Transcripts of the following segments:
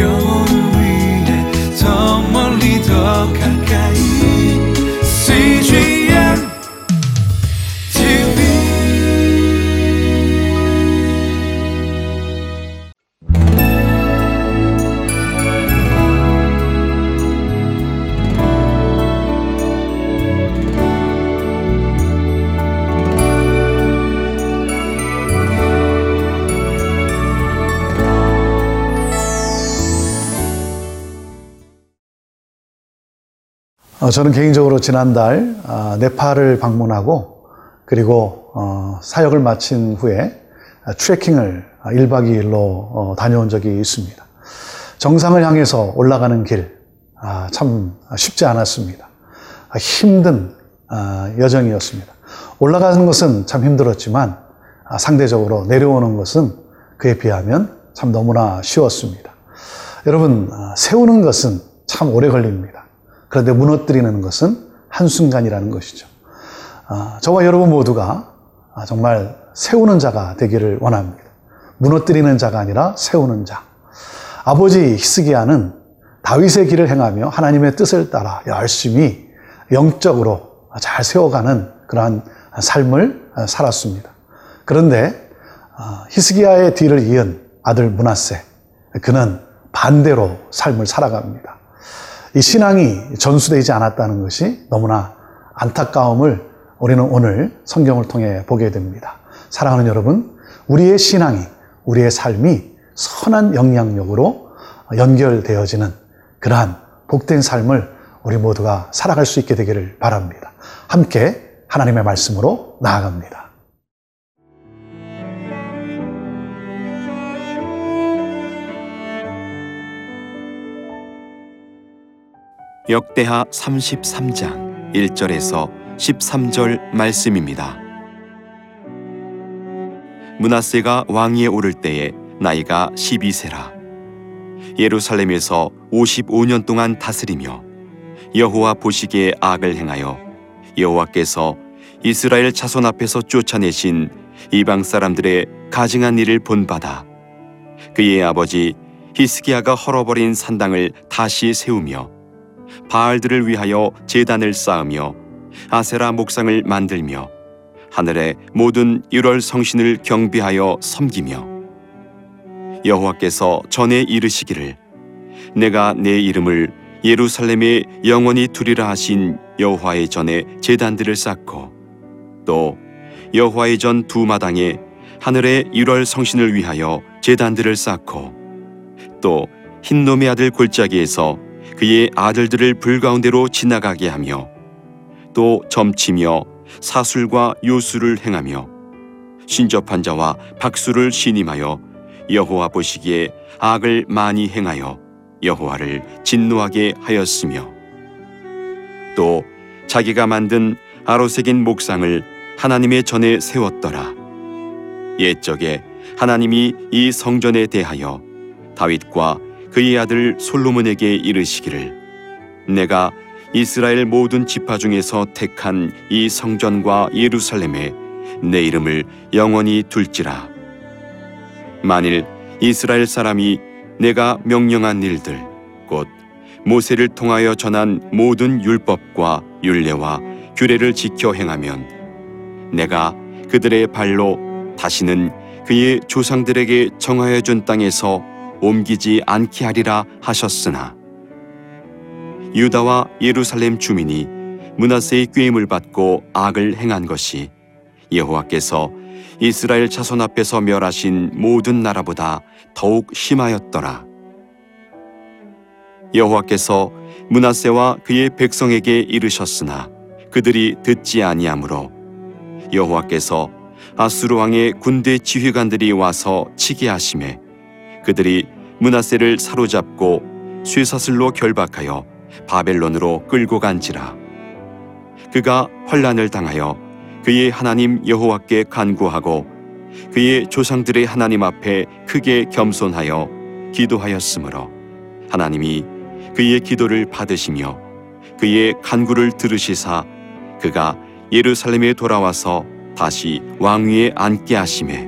영 저는 개인적으로 지난달 아, 네팔을 방문하고 그리고 어, 사역을 마친 후에 아, 트레킹을 1박 2일로 어, 다녀온 적이 있습니다. 정상을 향해서 올라가는 길, 아, 참 쉽지 않았습니다. 아, 힘든 아, 여정이었습니다. 올라가는 것은 참 힘들었지만 아, 상대적으로 내려오는 것은 그에 비하면 참 너무나 쉬웠습니다. 여러분, 아, 세우는 것은 참 오래 걸립니다. 그런데 무너뜨리는 것은 한순간이라는 것이죠. 아, 저와 여러분 모두가 아, 정말 세우는 자가 되기를 원합니다. 무너뜨리는 자가 아니라 세우는 자. 아버지 히스기야는 다윗의 길을 행하며 하나님의 뜻을 따라 열심히 영적으로 잘 세워가는 그러한 삶을 살았습니다. 그런데 아, 히스기야의 뒤를 이은 아들 문하세 그는 반대로 삶을 살아갑니다. 이 신앙이 전수되지 않았다는 것이 너무나 안타까움을 우리는 오늘 성경을 통해 보게 됩니다. 사랑하는 여러분, 우리의 신앙이, 우리의 삶이 선한 영향력으로 연결되어지는 그러한 복된 삶을 우리 모두가 살아갈 수 있게 되기를 바랍니다. 함께 하나님의 말씀으로 나아갑니다. 역대하 33장 1절에서 13절 말씀입니다. 문하세가 왕위에 오를 때에 나이가 12세라. 예루살렘에서 55년 동안 다스리며 여호와 보시기에 악을 행하여 여호와께서 이스라엘 자손 앞에서 쫓아내신 이방 사람들의 가증한 일을 본받아 그의 아버지 히스기야가 헐어버린 산당을 다시 세우며 바알들을 위하여 제단을 쌓으며 아세라 목상을 만들며 하늘의 모든 1월 성신을 경배하여 섬기며 여호와께서 전에 이르시기를 내가 내 이름을 예루살렘에 영원히 두리라 하신 여호와의 전에 제단들을 쌓고 또 여호와의 전 두 마당에 하늘의 1월 성신을 위하여 제단들을 쌓고 또 흰놈의 아들 골짜기에서 그의 아들들을 불 가운데로 지나가게 하며 또 점치며 사술과 요술을 행하며 신접한 자와 박수를 신임하여 여호와 보시기에 악을 많이 행하여 여호와를 진노하게 하였으며 또 자기가 만든 아로색인 목상을 하나님의 전에 세웠더라. 옛적에 하나님이 이 성전에 대하여 다윗과 그의 아들 솔로몬에게 이르시기를 내가 이스라엘 모든 지파 중에서 택한 이 성전과 예루살렘에 내 이름을 영원히 둘지라. 만일 이스라엘 사람이 내가 명령한 일들 곧 모세를 통하여 전한 모든 율법과 율례와 규례를 지켜 행하면 내가 그들의 발로 다시는 그의 조상들에게 정하여 준 땅에서 옮기지 않게 하리라 하셨으나 유다와 예루살렘 주민이 문하세의 꾀임을 받고 악을 행한 것이 여호와께서 이스라엘 자손 앞에서 멸하신 모든 나라보다 더욱 심하였더라. 여호와께서 문하세와 그의 백성에게 이르셨으나 그들이 듣지 아니하므로 여호와께서 아수르 왕의 군대 지휘관들이 와서 치게 하심에 그들이 문하세를 사로잡고 쇠사슬로 결박하여 바벨론으로 끌고 간지라. 그가 환란을 당하여 그의 하나님 여호와께 간구하고 그의 조상들의 하나님 앞에 크게 겸손하여 기도하였으므로 하나님이 그의 기도를 받으시며 그의 간구를 들으시사 그가 예루살렘에 돌아와서 다시 왕위에 앉게 하심에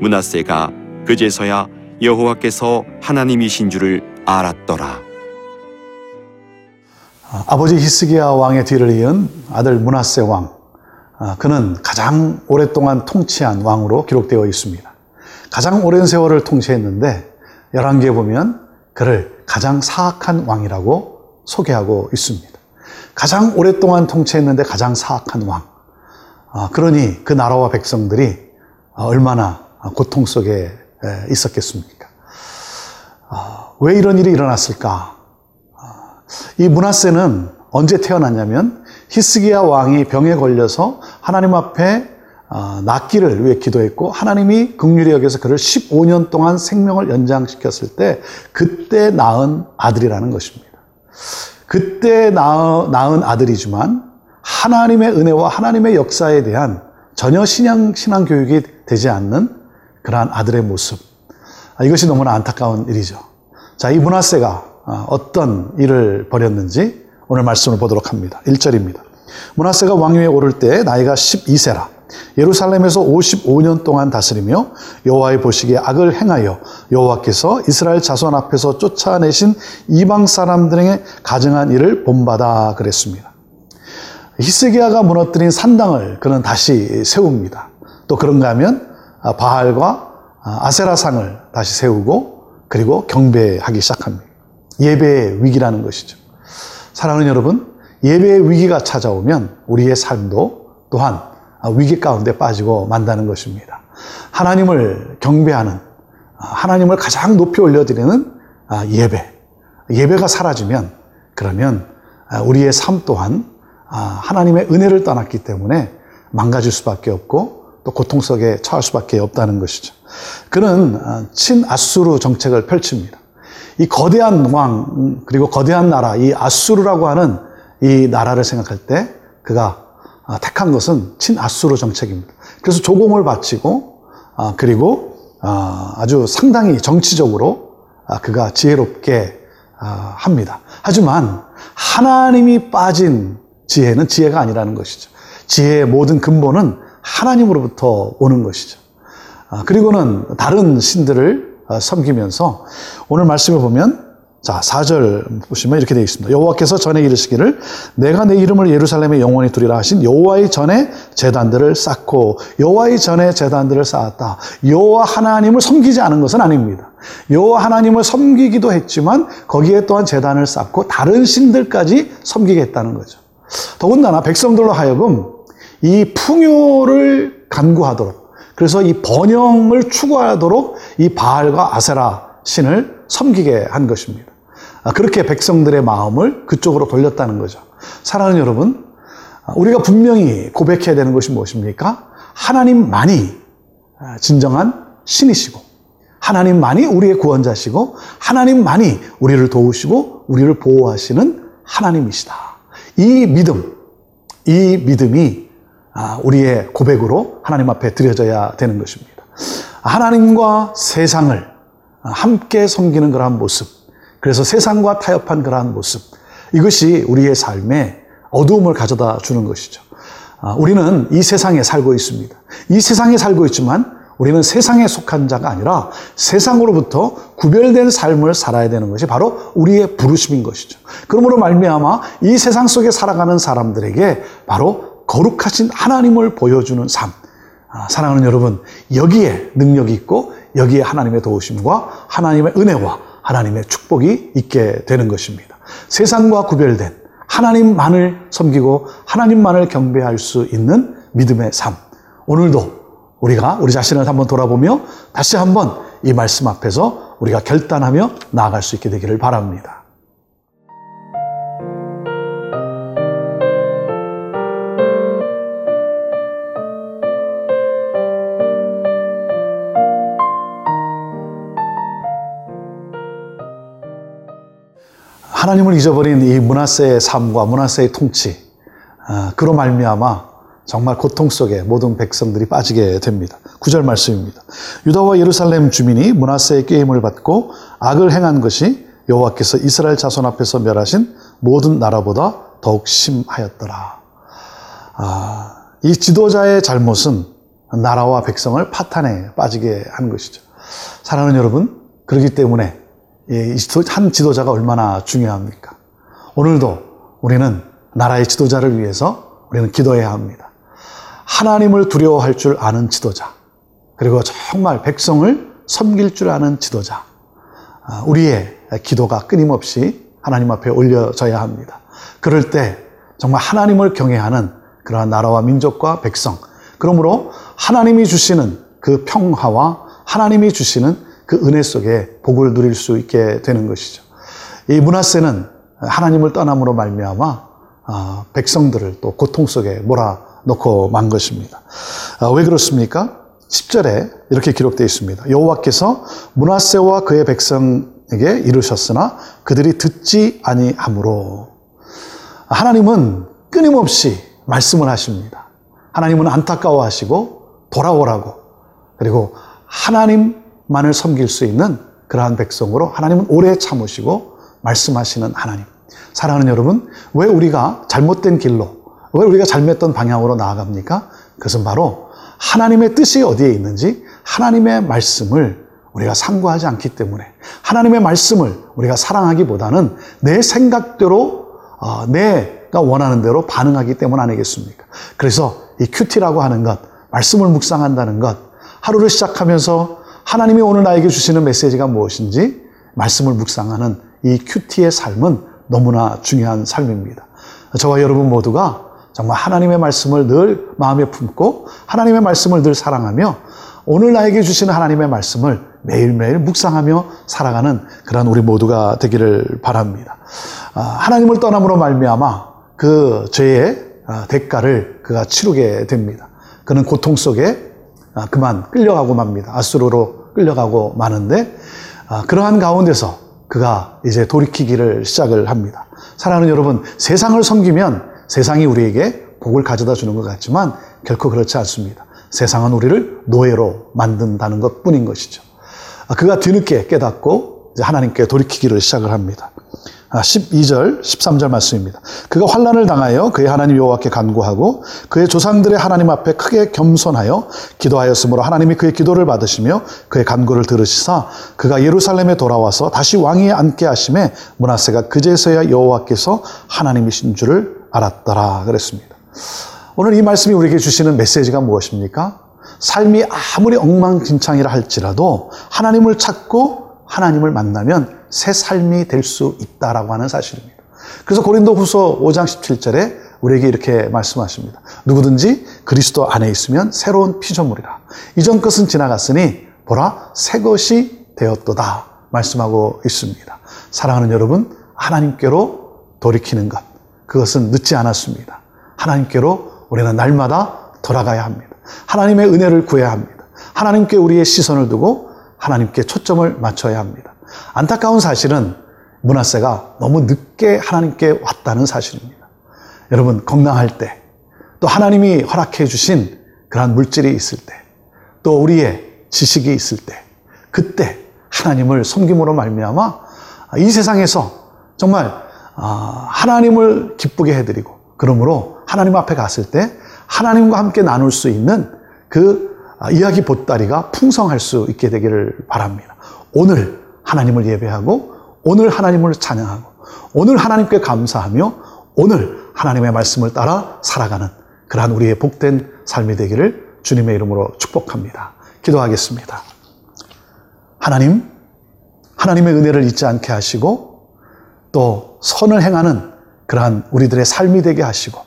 문하세가 그제서야 여호와께서 하나님이신 줄을 알았더라. 아, 아버지 히스기야 왕의 뒤를 이은 아들 문하세 왕. 아, 그는 가장 오랫동안 통치한 왕으로 기록되어 있습니다. 가장 오랜 세월을 통치했는데 열왕기에 보면 그를 가장 사악한 왕이라고 소개하고 있습니다. 가장 오랫동안 통치했는데 가장 사악한 왕. 아, 그러니 그 나라와 백성들이 얼마나 고통 속에 있었겠습니까? 아, 왜 이런 일이 일어났을까? 이 문하세는 언제 태어났냐면 히스기야 왕이 병에 걸려서 하나님 앞에 아, 낫기를 위해 기도했고 하나님이 극률히 여겨서 그를 15년 동안 생명을 연장시켰을 때 그때 낳은 아들이라는 것입니다. 그때 낳은 아들이지만 하나님의 은혜와 하나님의 역사에 대한 전혀 신앙, 신앙 교육이 되지 않는 그러한 아들의 모습. 아, 이것이 너무나 안타까운 일이죠. 자, 이 문하세가 아, 어떤 일을 벌였는지 오늘 말씀을 보도록 합니다. 1절입니다. 문하세가 왕위에 오를 때 나이가 12세라. 예루살렘에서 55년 동안 다스리며 여호와의 보시기에 악을 행하여 여호와께서 이스라엘 자손 앞에서 쫓아내신 이방 사람들에게 가증한 일을 본받아 그랬습니다. 히스기야가 무너뜨린 산당을 그는 다시 세웁니다. 또 그런가 하면 바알과 아세라상을 다시 세우고 그리고 경배하기 시작합니다. 예배의 위기라는 것이죠. 사랑하는 여러분, 예배의 위기가 찾아오면 우리의 삶도 또한 위기 가운데 빠지고 만다는 것입니다. 하나님을 경배하는, 하나님을 가장 높이 올려드리는 예배. 예배가 사라지면 그러면 우리의 삶 또한 하나님의 은혜를 떠났기 때문에 망가질 수밖에 없고 또 고통 속에 처할 수밖에 없다는 것이죠. 그는 친아수르 정책을 펼칩니다. 이 거대한 왕 그리고 거대한 나라 이 아수르라고 하는 이 나라를 생각할 때 그가 택한 것은 친아수르 정책입니다. 그래서 조공을 바치고 그리고 아주 상당히 정치적으로 그가 지혜롭게 합니다. 하지만 하나님이 빠진 지혜는 지혜가 아니라는 것이죠. 지혜의 모든 근본은 하나님으로부터 오는 것이죠. 그리고는 다른 신들을 섬기면서 오늘 말씀을 보면 자, 4절 보시면 이렇게 되어 있습니다. 여호와께서 전에 이르시기를 내가 내 이름을 예루살렘에 영원히 두리라 하신 여호와의 전에 제단들을 쌓고 여호와의 전에 제단들을 쌓았다. 여호와 하나님을 섬기지 않은 것은 아닙니다. 여호와 하나님을 섬기기도 했지만 거기에 또한 제단을 쌓고 다른 신들까지 섬기겠다는 거죠. 더군다나 백성들로 하여금 이 풍요를 간구하도록 그래서 이 번영을 추구하도록 이 바알과 아세라 신을 섬기게 한 것입니다. 아, 그렇게 백성들의 마음을 그쪽으로 돌렸다는 거죠. 사랑하는 여러분, 아, 우리가 분명히 고백해야 되는 것이 무엇입니까? 하나님만이 아, 진정한 신이시고, 하나님만이 우리의 구원자시고, 하나님만이 우리를 도우시고, 우리를 보호하시는 하나님이시다. 이 믿음, 이 믿음이 우리의 고백으로 하나님 앞에 드려져야 되는 것입니다. 하나님과 세상을 함께 섬기는 그러한 모습, 그래서 세상과 타협한 그러한 모습, 이것이 우리의 삶에 어두움을 가져다 주는 것이죠. 우리는 이 세상에 살고 있습니다. 이 세상에 살고 있지만 우리는 세상에 속한 자가 아니라 세상으로부터 구별된 삶을 살아야 되는 것이 바로 우리의 부르심인 것이죠. 그러므로 말미암아 이 세상 속에 살아가는 사람들에게 바로 거룩하신 하나님을 보여주는 삶. 사랑하는 여러분, 여기에 능력이 있고 여기에 하나님의 도우심과 하나님의 은혜와 하나님의 축복이 있게 되는 것입니다. 세상과 구별된 하나님만을 섬기고 하나님만을 경배할 수 있는 믿음의 삶. 오늘도 우리가 우리 자신을 한번 돌아보며 다시 한번 이 말씀 앞에서 우리가 결단하며 나아갈 수 있게 되기를 바랍니다. 하나님을 잊어버린 이 문하세의 삶과 문하세의 통치, 그로 말미암아 정말 고통 속에 모든 백성들이 빠지게 됩니다. 구절 말씀입니다. 유다와 예루살렘 주민이 문하세의 게임을 받고 악을 행한 것이 여호와께서 이스라엘 자손 앞에서 멸하신 모든 나라보다 더욱 심하였더라. 아, 이 지도자의 잘못은 나라와 백성을 파탄에 빠지게 한 것이죠. 사랑하는 여러분, 그렇기 때문에 한 지도자가 얼마나 중요합니까? 오늘도 우리는 나라의 지도자를 위해서 우리는 기도해야 합니다. 하나님을 두려워할 줄 아는 지도자, 그리고 정말 백성을 섬길 줄 아는 지도자, 아, 우리의 기도가 끊임없이 하나님 앞에 올려져야 합니다. 그럴 때 정말 하나님을 경외하는 그러한 나라와 민족과 백성, 그러므로 하나님이 주시는 그 평화와 하나님이 주시는 그 은혜 속에 복을 누릴 수 있게 되는 것이죠. 이 문하세는 하나님을 떠남으로 말미암아 아, 백성들을 또 고통 속에 몰아넣고 만 것입니다. 아, 왜 그렇습니까? 10절에 이렇게 기록되어 있습니다. 여호와께서 문하세와 그의 백성에게 이르셨으나 그들이 듣지 아니하므로 하나님은 끊임없이 말씀을 하십니다. 하나님은 안타까워하시고 돌아오라고 그리고 하나님 만을 섬길 수 있는 그러한 백성으로 하나님은 오래 참으시고 말씀하시는 하나님. 사랑하는 여러분, 왜 우리가 잘못된 길로, 왜 우리가 잘못된 방향으로 나아갑니까? 그것은 바로 하나님의 뜻이 어디에 있는지 하나님의 말씀을 우리가 상고하지 않기 때문에 하나님의 말씀을 우리가 사랑하기보다는 내 생각대로 어, 내가 원하는 대로 반응하기 때문 아니겠습니까? 그래서 이 큐티라고 하는 것, 말씀을 묵상한다는 것, 하루를 시작하면서 하나님이 오늘 나에게 주시는 메시지가 무엇인지 말씀을 묵상하는 이 큐티의 삶은 너무나 중요한 삶입니다. 저와 여러분 모두가 정말 하나님의 말씀을 늘 마음에 품고 하나님의 말씀을 늘 사랑하며 오늘 나에게 주시는 하나님의 말씀을 매일매일 묵상하며 살아가는 그런 우리 모두가 되기를 바랍니다. 아, 하나님을 떠남으로 말미암아 그 죄의 아, 대가를 그가 치르게 됩니다. 그는 고통 속에 아, 그만 끌려가고 맙니다. 아수르로 끌려가고 마는데 아, 그러한 가운데서 그가 이제 돌이키기를 시작을 합니다. 사랑하는 여러분, 세상을 섬기면 세상이 우리에게 복을 가져다 주는 것 같지만 결코 그렇지 않습니다. 세상은 우리를 노예로 만든다는 것 뿐인 것이죠. 아, 그가 뒤늦게 깨닫고 하나님께 돌이키기를 시작을 합니다. 아, 12절, 13절 말씀입니다. 그가 환란을 당하여 그의 하나님 여호와께 간구하고 그의 조상들의 하나님 앞에 크게 겸손하여 기도하였으므로 하나님이 그의 기도를 받으시며 그의 간구를 들으시사 그가 예루살렘에 돌아와서 다시 왕위에 앉게 하심에 문하세가 그제서야 여호와께서 하나님이신 줄을 알았더라 그랬습니다. 오늘 이 말씀이 우리에게 주시는 메시지가 무엇입니까? 삶이 아무리 엉망진창이라 할지라도 하나님을 찾고 하나님을 만나면 새 삶이 될 수 있다라고 하는 사실입니다. 그래서 고린도 후서 5장 17절에 우리에게 이렇게 말씀하십니다. 누구든지 그리스도 안에 있으면 새로운 피조물이라. 이전 것은 지나갔으니 보라 새 것이 되었도다. 말씀하고 있습니다. 사랑하는 여러분, 하나님께로 돌이키는 것. 그것은 늦지 않았습니다. 하나님께로 우리는 날마다 돌아가야 합니다. 하나님의 은혜를 구해야 합니다. 하나님께 우리의 시선을 두고 하나님께 초점을 맞춰야 합니다. 안타까운 사실은 문하세가 너무 늦게 하나님께 왔다는 사실입니다. 여러분, 건강할 때, 또 하나님이 허락해 주신 그러한 물질이 있을 때, 또 우리의 지식이 있을 때, 그때 하나님을 섬김으로 말미암아 이 세상에서 정말 아, 하나님을 기쁘게 해드리고, 그러므로 하나님 앞에 갔을 때 하나님과 함께 나눌 수 있는 그 아, 이야기 보따리가 풍성할 수 있게 되기를 바랍니다. 오늘 하나님을 예배하고 오늘 하나님을 찬양하고 오늘 하나님께 감사하며 오늘 하나님의 말씀을 따라 살아가는 그러한 우리의 복된 삶이 되기를 주님의 이름으로 축복합니다. 기도하겠습니다. 하나님, 하나님의 은혜를 잊지 않게 하시고 또 선을 행하는 그러한 우리들의 삶이 되게 하시고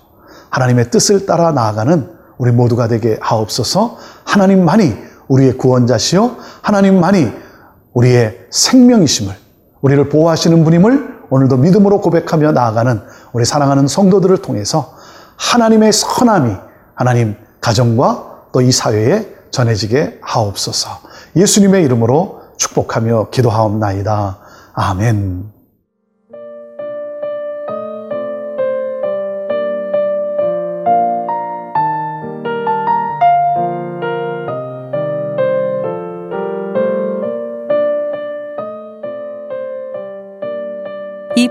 하나님의 뜻을 따라 나아가는 우리 모두가 되게 하옵소서 하나님만이 우리의 구원자시요 하나님만이 우리의 생명이심을 우리를 보호하시는 분임을 오늘도 믿음으로 고백하며 나아가는 우리 사랑하는 성도들을 통해서 하나님의 선함이 하나님 가정과 또 이 사회에 전해지게 하옵소서 예수님의 이름으로 축복하며 기도하옵나이다. 아멘.